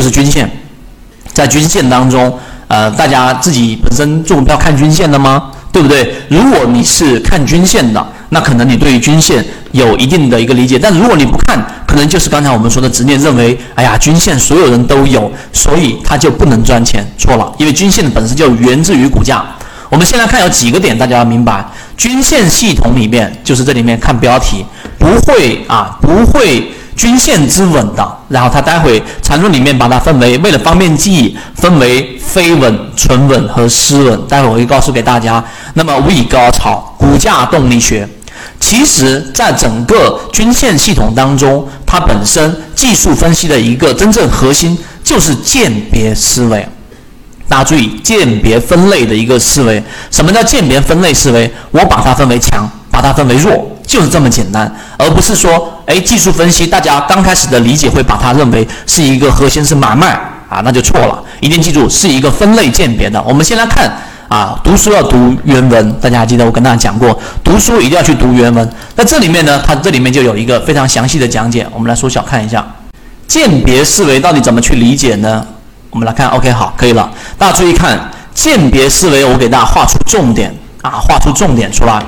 就是均线，在均线当中，呃，大家自己本身做股票看均线的吗？对不对？如果你是看均线的，那可能你对于均线有一定的一个理解。但如果你不看，可能就是刚才我们说的执念，认为哎呀，均线所有人都有，所以它就不能赚钱。错了，因为均线本身就源自于股价。我们先来看有几个点，大家要明白，均线系统里面就是这里面看标题，不会啊，不会。均线之稳的，然后它待会缠论里面把它分为，为了方便记忆，分为非稳、纯稳和失稳。待会我会告诉给大家。那么无以高潮，股价动力学，其实在整个均线系统当中，它本身技术分析的一个真正核心就是鉴别思维。大家注意，鉴别分类的一个思维。什么叫鉴别分类思维？我把它分为强，把它分为弱。就是这么简单，而不是说，哎，技术分析，大家刚开始的理解会把它认为是一个核心是买卖啊，那就错了。一定记住，是一个分类鉴别的。我们先来看啊，读书要读原文，大家还记得我跟大家讲过，读书一定要去读原文。那这里面呢，它这里面就有一个非常详细的讲解，我们来缩小看一下，鉴别思维到底怎么去理解呢？我们来看，OK，好，可以了。大家注意看，鉴别思维，我给大家画出重点啊，画出重点出来。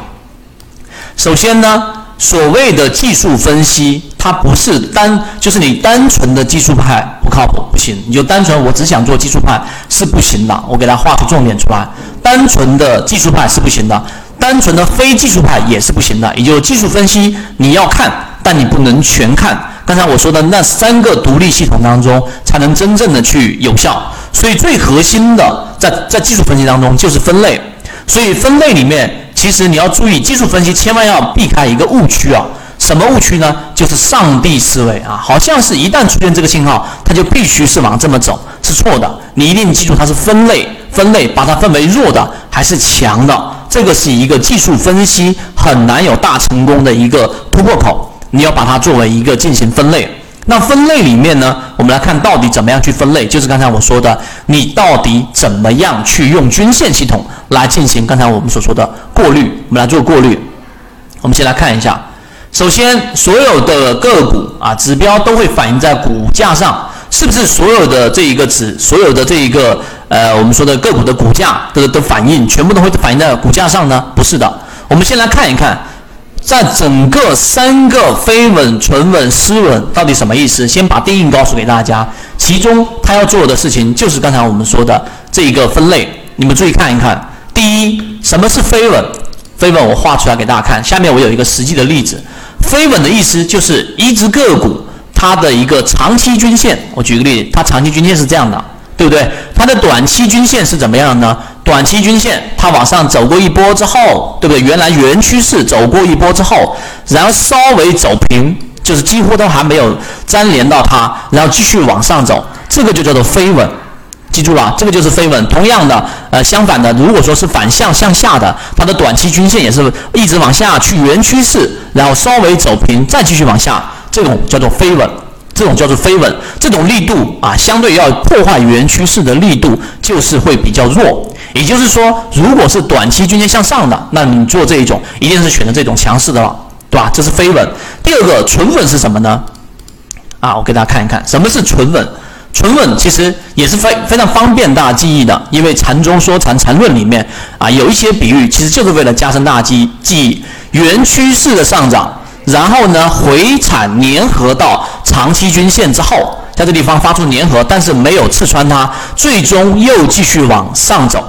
首先呢，所谓的技术分析，它不是单，就是你单纯的技术派不靠谱，不行。你就单纯我只想做技术派是不行的。我给它画出重点出来，单纯的技术派是不行的，单纯的非技术派也是不行的。也就是技术分析你要看，但你不能全看。刚才我说的那三个独立系统当中，才能真正的去有效。所以最核心的在在技术分析当中就是分类。所以分类里面。其实你要注意，技术分析千万要避开一个误区啊！什么误区呢？就是上帝思维啊！好像是一旦出现这个信号，它就必须是往这么走，是错的。你一定记住，它是分类，分类把它分为弱的还是强的，这个是一个技术分析很难有大成功的一个突破口。你要把它作为一个进行分类。那分类里面呢，我们来看到底怎么样去分类，就是刚才我说的，你到底怎么样去用均线系统来进行刚才我们所说的过滤，我们来做过滤。我们先来看一下，首先所有的个股啊指标都会反映在股价上，是不是所有的这一个指，所有的这一个呃我们说的个股的股价的的反应，全部都会反映在股价上呢？不是的，我们先来看一看。在整个三个非稳、纯稳、失稳，到底什么意思？先把定义告诉给大家。其中他要做的事情就是刚才我们说的这一个分类。你们注意看一看。第一，什么是非稳？非稳我画出来给大家看。下面我有一个实际的例子。非稳的意思就是一只个股它的一个长期均线。我举个例子，它长期均线是这样的，对不对？它的短期均线是怎么样呢？短期均线它往上走过一波之后，对不对？原来原趋势走过一波之后，然后稍微走平，就是几乎都还没有粘连到它，然后继续往上走，这个就叫做飞稳。记住了，这个就是飞稳。同样的，呃，相反的，如果说是反向向下的，它的短期均线也是一直往下去原趋势，然后稍微走平，再继续往下，这种叫做飞稳。这种叫做飞稳，这种力度啊，相对要破坏原趋势的力度就是会比较弱。也就是说，如果是短期均线向上的，那你做这一种一定是选择这种强势的了，对吧？这是飞稳。第二个纯稳是什么呢？啊，我给大家看一看，什么是纯稳？纯稳其实也是非非常方便大家记忆的，因为禅中说禅禅论里面啊有一些比喻，其实就是为了加深大家记记忆。原趋势的上涨，然后呢回踩粘合到长期均线之后，在这地方发出粘合，但是没有刺穿它，最终又继续往上走。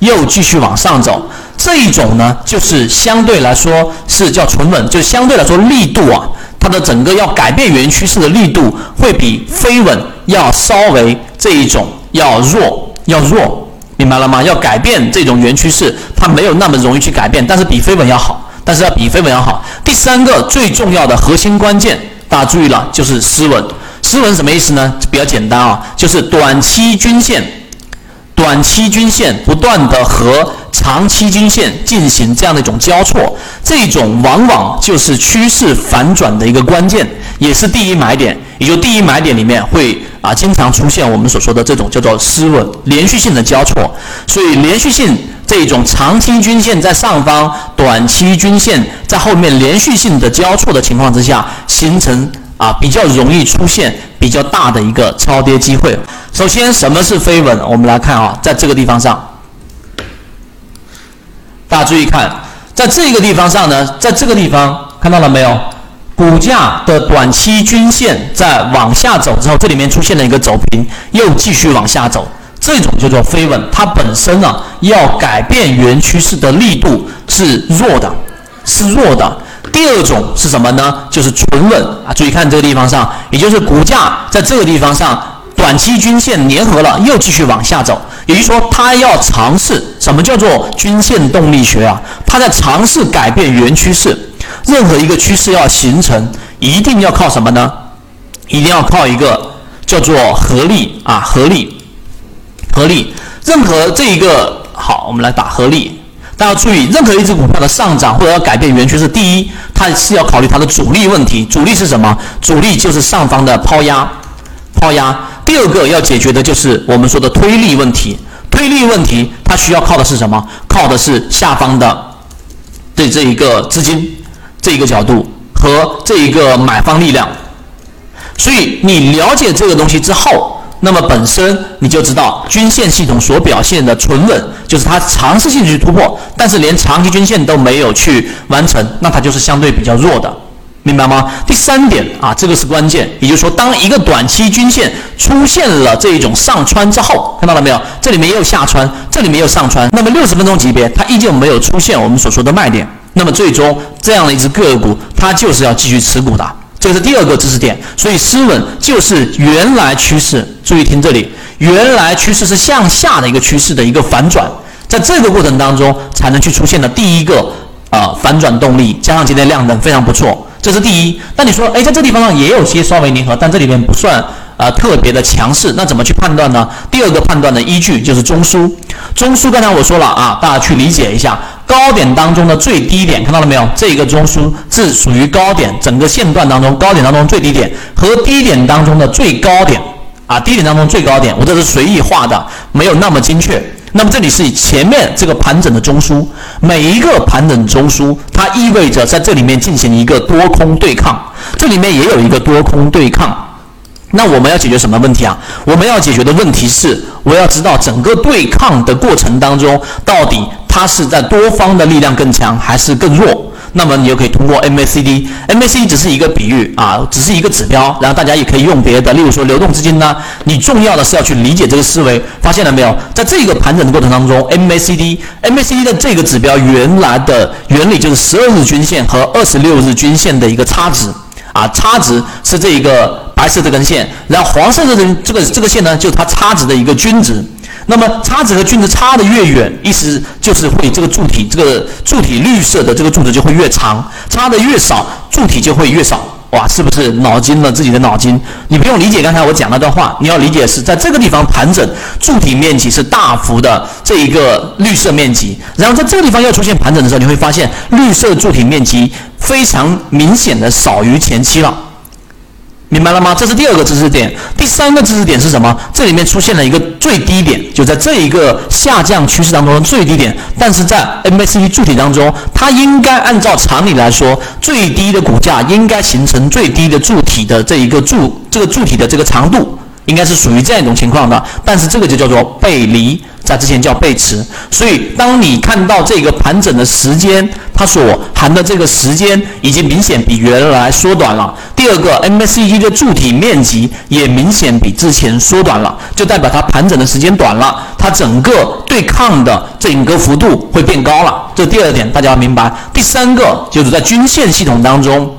又继续往上走，这一种呢，就是相对来说是叫纯稳，就相对来说力度啊，它的整个要改变原趋势的力度会比飞稳要稍微这一种要弱，要弱，明白了吗？要改变这种原趋势，它没有那么容易去改变，但是比飞稳要好，但是要比飞稳要好。第三个最重要的核心关键，大家注意了，就是失稳。失稳什么意思呢？比较简单啊，就是短期均线。短期均线不断的和长期均线进行这样的一种交错，这种往往就是趋势反转的一个关键，也是第一买点。也就第一买点里面会啊经常出现我们所说的这种叫做失稳连续性的交错。所以连续性这种长期均线在上方，短期均线在后面连续性的交错的情况之下，形成啊比较容易出现比较大的一个超跌机会。首先，什么是飞稳？我们来看啊，在这个地方上，大家注意看，在这个地方上呢，在这个地方看到了没有？股价的短期均线在往下走之后，这里面出现了一个走平，又继续往下走，这种叫做飞稳。它本身呢，要改变原趋势的力度是弱的，是弱的。第二种是什么呢？就是纯稳啊！注意看这个地方上，也就是股价在这个地方上，短期均线粘合了，又继续往下走。也就是说，它要尝试什么叫做均线动力学啊？它在尝试改变原趋势。任何一个趋势要形成，一定要靠什么呢？一定要靠一个叫做合力啊，合力，合力。任何这一个好，我们来打合力。大家注意，任何一只股票的上涨或者要改变原趋势，第一，它是要考虑它的阻力问题。阻力是什么？阻力就是上方的抛压，抛压。第二个要解决的就是我们说的推力问题。推力问题，它需要靠的是什么？靠的是下方的对这一个资金这一个角度和这一个买方力量。所以你了解这个东西之后。那么本身你就知道均线系统所表现的纯稳，就是它尝试性去突破，但是连长期均线都没有去完成，那它就是相对比较弱的，明白吗？第三点啊，这个是关键，也就是说，当一个短期均线出现了这一种上穿之后，看到了没有？这里面也有下穿，这里面也有上穿，那么六十分钟级别它依旧没有出现我们所说的卖点，那么最终这样的一只个股，它就是要继续持股的。这是第二个知识点，所以失稳就是原来趋势。注意听这里，原来趋势是向下的一个趋势的一个反转，在这个过程当中才能去出现的第一个呃反转动力，加上今天量能非常不错，这是第一。那你说，哎，在这地方上也有些稍微粘合，但这里面不算呃特别的强势，那怎么去判断呢？第二个判断的依据就是中枢，中枢刚才我说了啊，大家去理解一下。高点当中的最低点看到了没有？这个中枢是属于高点，整个线段当中高点当中最低点和低点当中的最高点啊，低点当中最高点，我这是随意画的，没有那么精确。那么这里是前面这个盘整的中枢，每一个盘整中枢，它意味着在这里面进行一个多空对抗，这里面也有一个多空对抗。那我们要解决什么问题啊？我们要解决的问题是，我要知道整个对抗的过程当中到底。它是在多方的力量更强还是更弱？那么你就可以通过 MACD，MACD 只是一个比喻啊，只是一个指标，然后大家也可以用别的，例如说流动资金呢。你重要的是要去理解这个思维，发现了没有？在这个盘整的过程当中，MACD，MACD 的这个指标原来的原理就是十二日均线和二十六日均线的一个差值啊，差值是这一个白色这根线，然后黄色的这这个这个线呢，就是它差值的一个均值。那么差值和均值差的越远，意思就是会这个柱体，这个柱体绿色的这个柱子就会越长，差的越少，柱体就会越少。哇，是不是脑筋了自己的脑筋？你不用理解刚才我讲那段话，你要理解是在这个地方盘整，柱体面积是大幅的这一个绿色面积，然后在这个地方要出现盘整的时候，你会发现绿色柱体面积非常明显的少于前期了。明白了吗？这是第二个知识点。第三个知识点是什么？这里面出现了一个最低点，就在这一个下降趋势当中的最低点。但是在 MACD 柱体当中，它应该按照常理来说，最低的股价应该形成最低的柱体的这一个柱，这个柱体的这个长度应该是属于这样一种情况的。但是这个就叫做背离。在之前叫背驰，所以当你看到这个盘整的时间，它所含的这个时间已经明显比原来缩短了。第二个，MACD 的柱体面积也明显比之前缩短了，就代表它盘整的时间短了，它整个对抗的整个幅度会变高了。这第二点大家要明白。第三个就是在均线系统当中。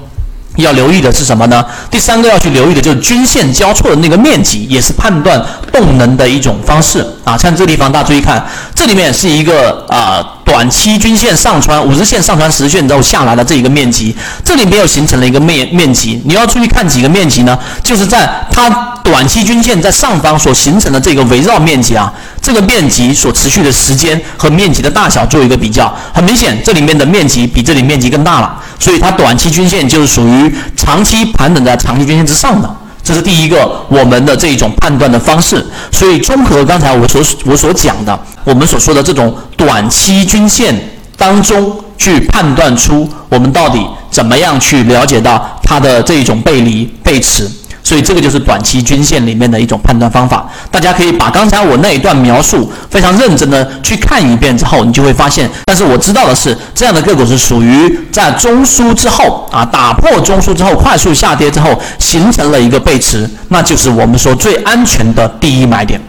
要留意的是什么呢？第三个要去留意的就是均线交错的那个面积，也是判断动能的一种方式啊。像这个地方大家注意看，这里面是一个啊短期均线上穿五日线上穿十线之后下来的这一个面积，这里没有形成了一个面面积。你要注意看几个面积呢？就是在它短期均线在上方所形成的这个围绕面积啊，这个面积所持续的时间和面积的大小做一个比较，很明显这里面的面积比这里面积更大了。所以它短期均线就是属于长期盘整在长期均线之上的，这是第一个我们的这一种判断的方式。所以综合刚才我所我所讲的，我们所说的这种短期均线当中去判断出我们到底怎么样去了解到它的这一种背离背驰。所以这个就是短期均线里面的一种判断方法。大家可以把刚才我那一段描述非常认真的去看一遍之后，你就会发现。但是我知道的是，这样的个股是属于在中枢之后啊，打破中枢之后快速下跌之后形成了一个背驰，那就是我们说最安全的第一买点。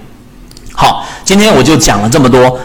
好，今天我就讲了这么多。